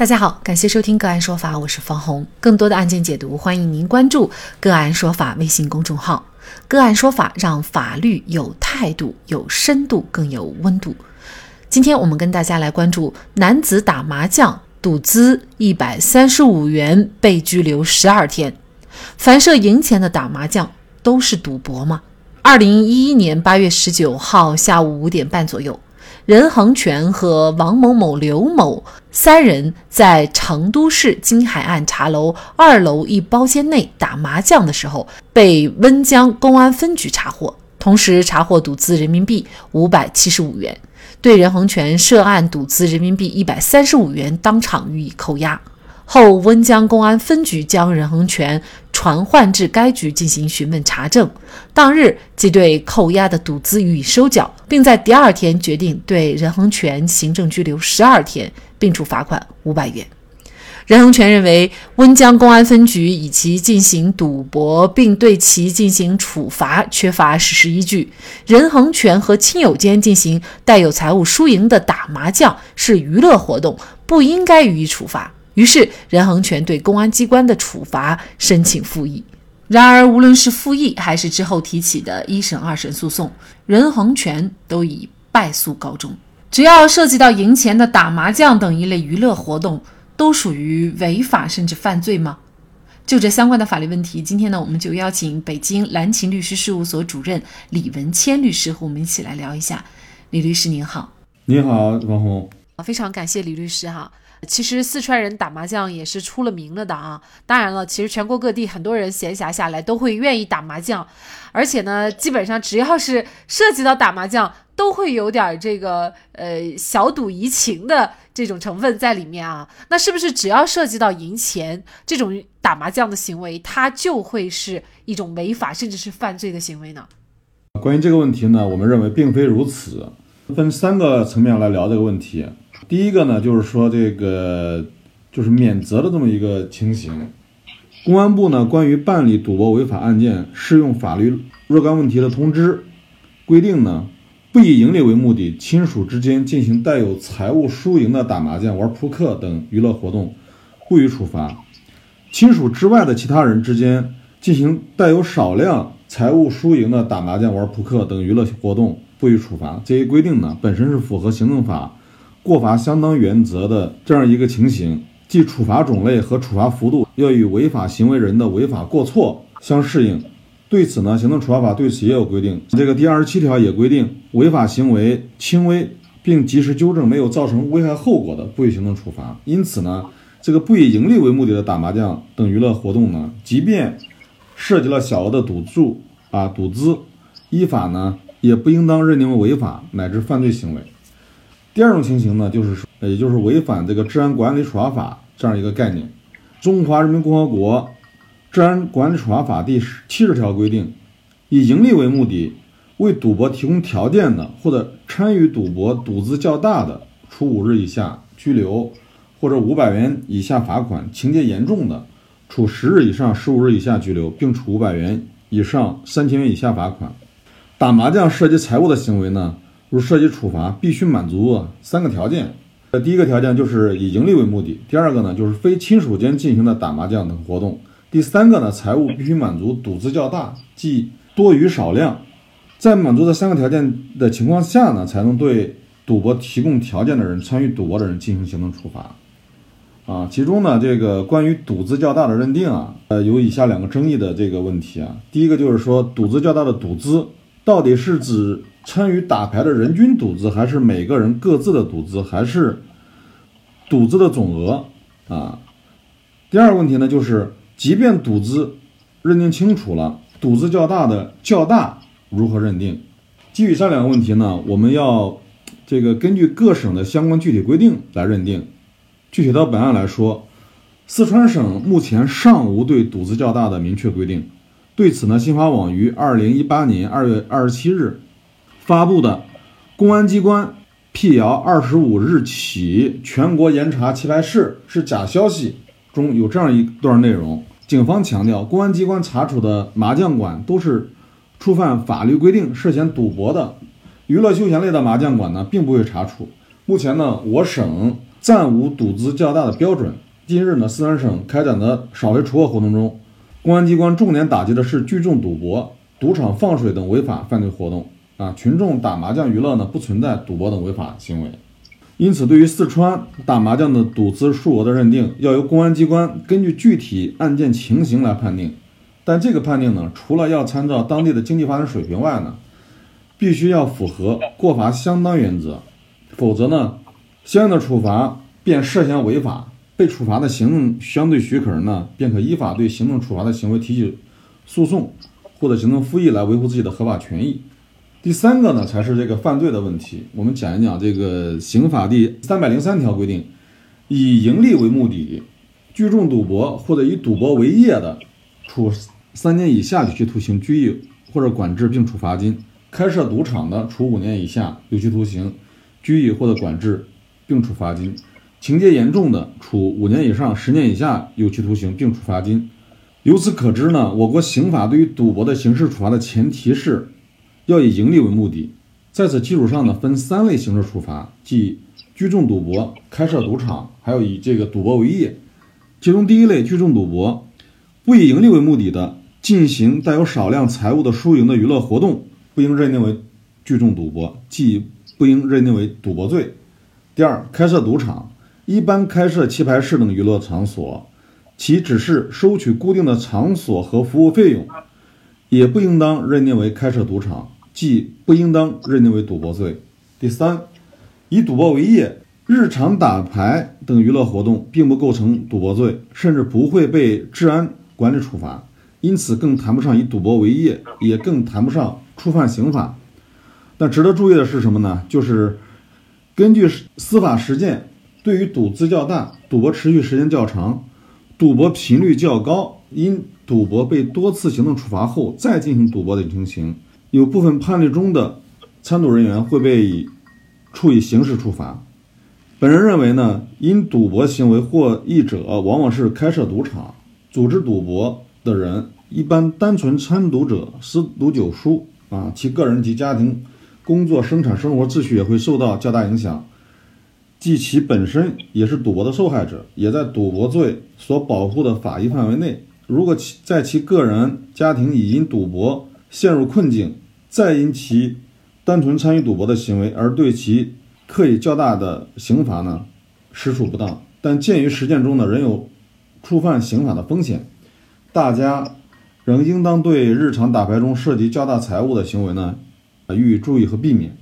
大家好，感谢收听个案说法，我是方红。更多的案件解读，欢迎您关注个案说法微信公众号。个案说法让法律有态度、有深度、更有温度。今天我们跟大家来关注男子打麻将赌资一百三十五元被拘留十二天。凡涉赢钱的打麻将都是赌博吗？二零一一年八月十九号下午五点半左右。任恒全和王某某、刘某三人在成都市金海岸茶楼二楼一包间内打麻将的时候，被温江公安分局查获，同时查获赌资人民币五百七十五元，对任恒全涉案赌资人民币一百三十五元当场予以扣押。后温江公安分局将任恒全传唤至该局进行询问查证，当日即对扣押的赌资予以收缴，并在第二天决定对任恒全行政拘留十二天，并处罚款五百元。任恒全认为温江公安分局以其进行赌博并对其进行处罚缺乏事实依据，任恒全和亲友间进行带有财物输赢的打麻将是娱乐活动，不应该予以处罚。于是，任恒全对公安机关的处罚申请复议。然而，无论是复议还是之后提起的一审、二审诉讼，任恒权都以败诉告终。只要涉及到赢钱的打麻将等一类娱乐活动，都属于违法甚至犯罪吗？就这相关的法律问题，今天呢，我们就邀请北京蓝勤律师事务所主任李文谦律师和我们一起来聊一下。李律师您好，你好，王红，非常感谢李律师哈。其实四川人打麻将也是出了名了的啊！当然了，其实全国各地很多人闲暇下来都会愿意打麻将，而且呢，基本上只要是涉及到打麻将，都会有点这个呃小赌怡情的这种成分在里面啊。那是不是只要涉及到赢钱这种打麻将的行为，它就会是一种违法甚至是犯罪的行为呢？关于这个问题呢，我们认为并非如此，分三个层面来聊这个问题。第一个呢，就是说这个就是免责的这么一个情形。公安部呢关于办理赌博违法案件适用法律若干问题的通知规定呢，不以盈利为目的，亲属之间进行带有财务输赢的打麻将、玩扑克等娱乐活动，不予处罚；亲属之外的其他人之间进行带有少量财物输赢的打麻将、玩扑克等娱乐活动，不予处罚。这一规定呢，本身是符合行政法。过罚相当原则的这样一个情形，即处罚种类和处罚幅度要与违法行为人的违法过错相适应。对此呢，行政处罚法对此也有规定。这个第二十七条也规定，违法行为轻微并及时纠正，没有造成危害后果的，不予行政处罚。因此呢，这个不以盈利为目的的打麻将等娱乐活动呢，即便涉及了小额的赌注啊赌资，依法呢也不应当认定为违法乃至犯罪行为。第二种情形呢，就是说，也就是违反这个治安管理处罚法这样一个概念。中华人民共和国治安管理处罚法第七十条规定，以盈利为目的为赌博提供条件的，或者参与赌博赌资较大的，处五日以下拘留或者五百元以下罚款；情节严重的，处十日以上十五日以下拘留，并处五百元以上三千元以下罚款。打麻将涉及财物的行为呢？如涉及处罚，必须满足三个条件。呃，第一个条件就是以盈利为目的；第二个呢，就是非亲属间进行的打麻将等活动；第三个呢，财物必须满足赌资较大，即多于少量。在满足这三个条件的情况下呢，才能对赌博提供条件的人、参与赌博的人进行行政处罚。啊，其中呢，这个关于赌资较大的认定啊，呃，有以下两个争议的这个问题啊。第一个就是说，赌资较大的赌资到底是指？参与打牌的人均赌资，还是每个人各自的赌资，还是赌资的总额啊？第二个问题呢，就是即便赌资认定清楚了，赌资较大的较大如何认定？基于上两个问题呢，我们要这个根据各省的相关具体规定来认定。具体到本案来说，四川省目前尚无对赌资较大的明确规定。对此呢，新华网于二零一八年二月二十七日。发布的公安机关辟谣二十五日起全国严查棋牌室是假消息中有这样一段内容。警方强调，公安机关查处的麻将馆都是触犯法律规定、涉嫌赌博的，娱乐休闲类的麻将馆呢，并不会查处。目前呢，我省暂无赌资较大的标准。近日呢，四川省开展的扫黑除恶活动中，公安机关重点打击的是聚众赌博、赌场放水等违法犯罪活动。啊，群众打麻将娱乐呢，不存在赌博等违法行为。因此，对于四川打麻将的赌资数额的认定，要由公安机关根据具体案件情形来判定。但这个判定呢，除了要参照当地的经济发展水平外呢，必须要符合过罚相当原则，否则呢，相应的处罚便涉嫌违法。被处罚的行政相对许可人呢，便可依法对行政处罚的行为提起诉讼或者行政复议来维护自己的合法权益。第三个呢，才是这个犯罪的问题。我们讲一讲这个刑法第三百零三条规定，以盈利为目的聚众赌博或者以赌博为业的，处三年以下有期徒刑、拘役或者管制，并处罚金；开设赌场的，处五年以下有期徒刑、拘役或者管制，并处罚金；情节严重的，处五年以上十年以下有期徒刑，并处罚金。由此可知呢，我国刑法对于赌博的刑事处罚的前提是。要以盈利为目的，在此基础上呢，分三类刑事处罚，即聚众赌博、开设赌场，还有以这个赌博为业。其中第一类聚众赌博，不以盈利为目的的进行带有少量财物的输赢的娱乐活动，不应认定为聚众赌博，即不应认定为赌博罪。第二，开设赌场，一般开设棋牌室等娱乐场所，其只是收取固定的场所和服务费用，也不应当认定为开设赌场。即不应当认定为赌博罪。第三，以赌博为业，日常打牌等娱乐活动并不构成赌博罪，甚至不会被治安管理处罚，因此更谈不上以赌博为业，也更谈不上触犯刑法。但值得注意的是什么呢？就是根据司法实践，对于赌资较大、赌博持续时间较长、赌博频率较高，因赌博被多次行政处罚后再进行赌博的情形。有部分判例中的参赌人员会被以处以刑事处罚。本人认为呢，因赌博行为获益者往往是开设赌场、组织赌博的人，一般单纯参赌者十赌九输啊，其个人及家庭、工作、生产生活秩序也会受到较大影响。即其本身也是赌博的受害者，也在赌博罪所保护的法益范围内。如果其在其个人、家庭已因赌博陷入困境，再因其单纯参与赌博的行为而对其刻以较大的刑罚呢，实属不当。但鉴于实践中呢仍有触犯刑法的风险，大家仍应当对日常打牌中涉及较大财物的行为呢，予以注意和避免。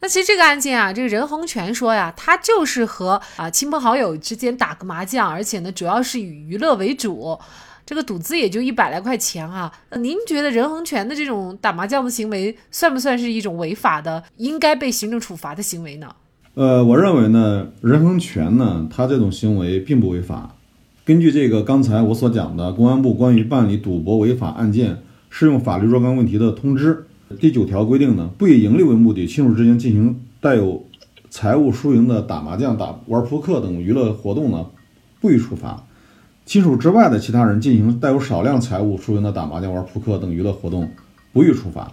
那其实这个案件啊，这个任恒全说呀，他就是和啊亲朋好友之间打个麻将，而且呢主要是以娱乐为主。这个赌资也就一百来块钱啊，那您觉得任恒全的这种打麻将的行为算不算是一种违法的、应该被行政处罚的行为呢？呃，我认为呢，任恒全呢，他这种行为并不违法。根据这个刚才我所讲的公安部关于办理赌博违法案件适用法律若干问题的通知第九条规定呢，不以盈利为目的亲属之间进行带有财务输赢的打麻将、打玩扑克等娱乐活动呢，不予处罚。亲属之外的其他人进行带有少量财务输赢的打麻将、玩扑克等娱乐活动，不予处罚。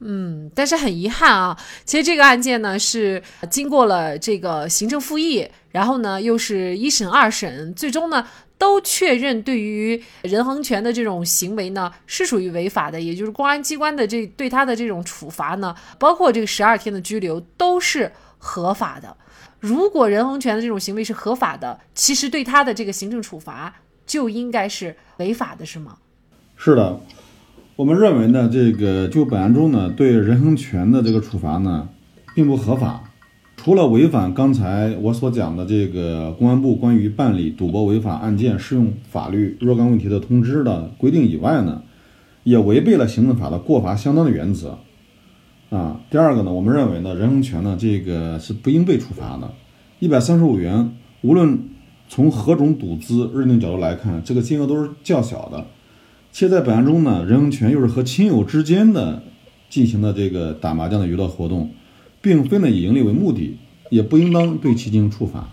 嗯，但是很遗憾啊，其实这个案件呢是经过了这个行政复议，然后呢又是一审、二审，最终呢都确认对于任恒权的这种行为呢是属于违法的，也就是公安机关的这对他的这种处罚呢，包括这个十二天的拘留都是合法的。如果任恒权的这种行为是合法的，其实对他的这个行政处罚就应该是违法的，是吗？是的，我们认为呢，这个就本案中呢，对任恒权的这个处罚呢，并不合法。除了违反刚才我所讲的这个公安部关于办理赌博违法案件适用法律若干问题的通知的规定以外呢，也违背了行政法的过罚相当的原则。啊，第二个呢，我们认为呢，任恒权呢，这个是不应被处罚的，一百三十五元，无论从何种赌资认定角度来看，这个金额都是较小的，且在本案中呢，任恒全又是和亲友之间的进行的这个打麻将的娱乐活动，并非呢以盈利为目的，也不应当对其进行处罚。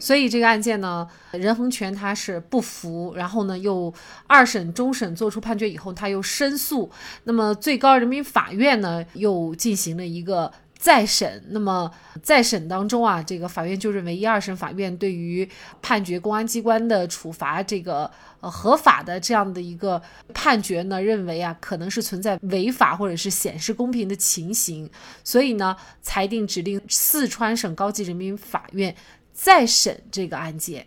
所以这个案件呢，任恒全他是不服，然后呢又二审、终审作出判决以后，他又申诉，那么最高人民法院呢又进行了一个再审，那么再审当中啊，这个法院就认为一二审法院对于判决公安机关的处罚这个呃合法的这样的一个判决呢，认为啊可能是存在违法或者是显示公平的情形，所以呢裁定指令四川省高级人民法院再审这个案件。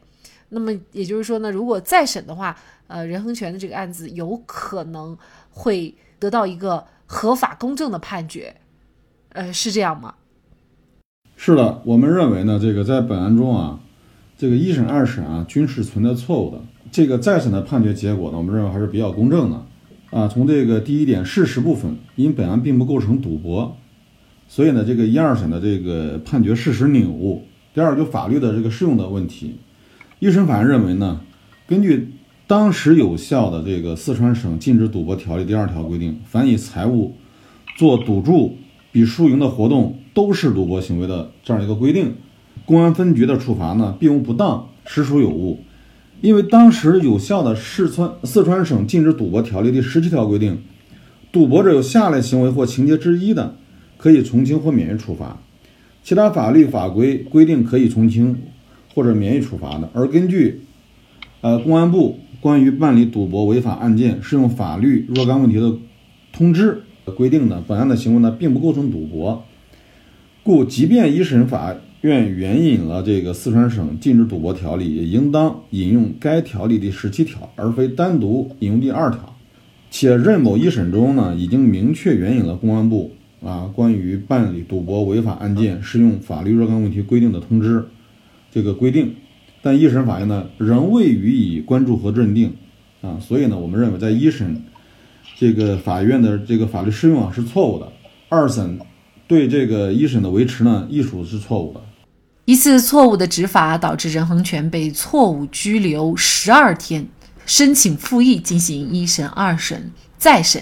那么也就是说呢，如果再审的话，呃，任恒权的这个案子有可能会得到一个合法公正的判决。呃，是这样吗？是的，我们认为呢，这个在本案中啊，这个一审、二审啊均是存在错误的。这个再审的判决结果呢，我们认为还是比较公正的。啊，从这个第一点事实部分，因本案并不构成赌博，所以呢，这个一二审的这个判决事实扭误。第二，就法律的这个适用的问题，一审法院认为呢，根据当时有效的这个四川省禁止赌博条例第二条规定，凡以财物做赌注。比输赢的活动都是赌博行为的这样一个规定，公安分局的处罚呢并无不当，实属有误。因为当时有效的四川四川省禁止赌博条例第十七条规定，赌博者有下列行为或情节之一的，可以从轻或免于处罚；其他法律法规规定可以从轻或者免于处罚的。而根据呃公安部关于办理赌博违法案件适用法律若干问题的通知。规定呢，本案的行为呢并不构成赌博，故即便一审法院援引了这个四川省禁止赌博条例，也应当引用该条例第十七条，而非单独引用第二条。且任某一审中呢，已经明确援引了公安部啊关于办理赌博违法案件适用法律若干问题规定的通知这个规定，但一审法院呢仍未予以关注和认定啊，所以呢，我们认为在一审。这个法院的这个法律适用啊是错误的，二审对这个一审的维持呢亦属是错误的。一次错误的执法导致任恒权被错误拘留十二天，申请复议进行一审、二审、再审，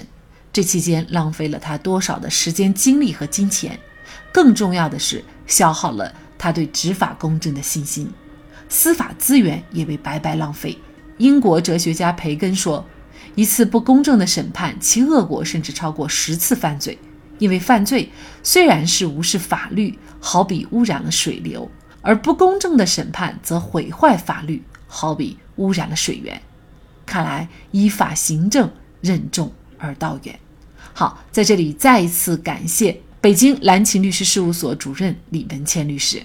这期间浪费了他多少的时间、精力和金钱？更重要的是，消耗了他对执法公正的信心，司法资源也被白白浪费。英国哲学家培根说。一次不公正的审判，其恶果甚至超过十次犯罪。因为犯罪虽然是无视法律，好比污染了水流；而不公正的审判则毁坏法律，好比污染了水源。看来依法行政，任重而道远。好，在这里再一次感谢北京蓝琴律师事务所主任李文倩律师。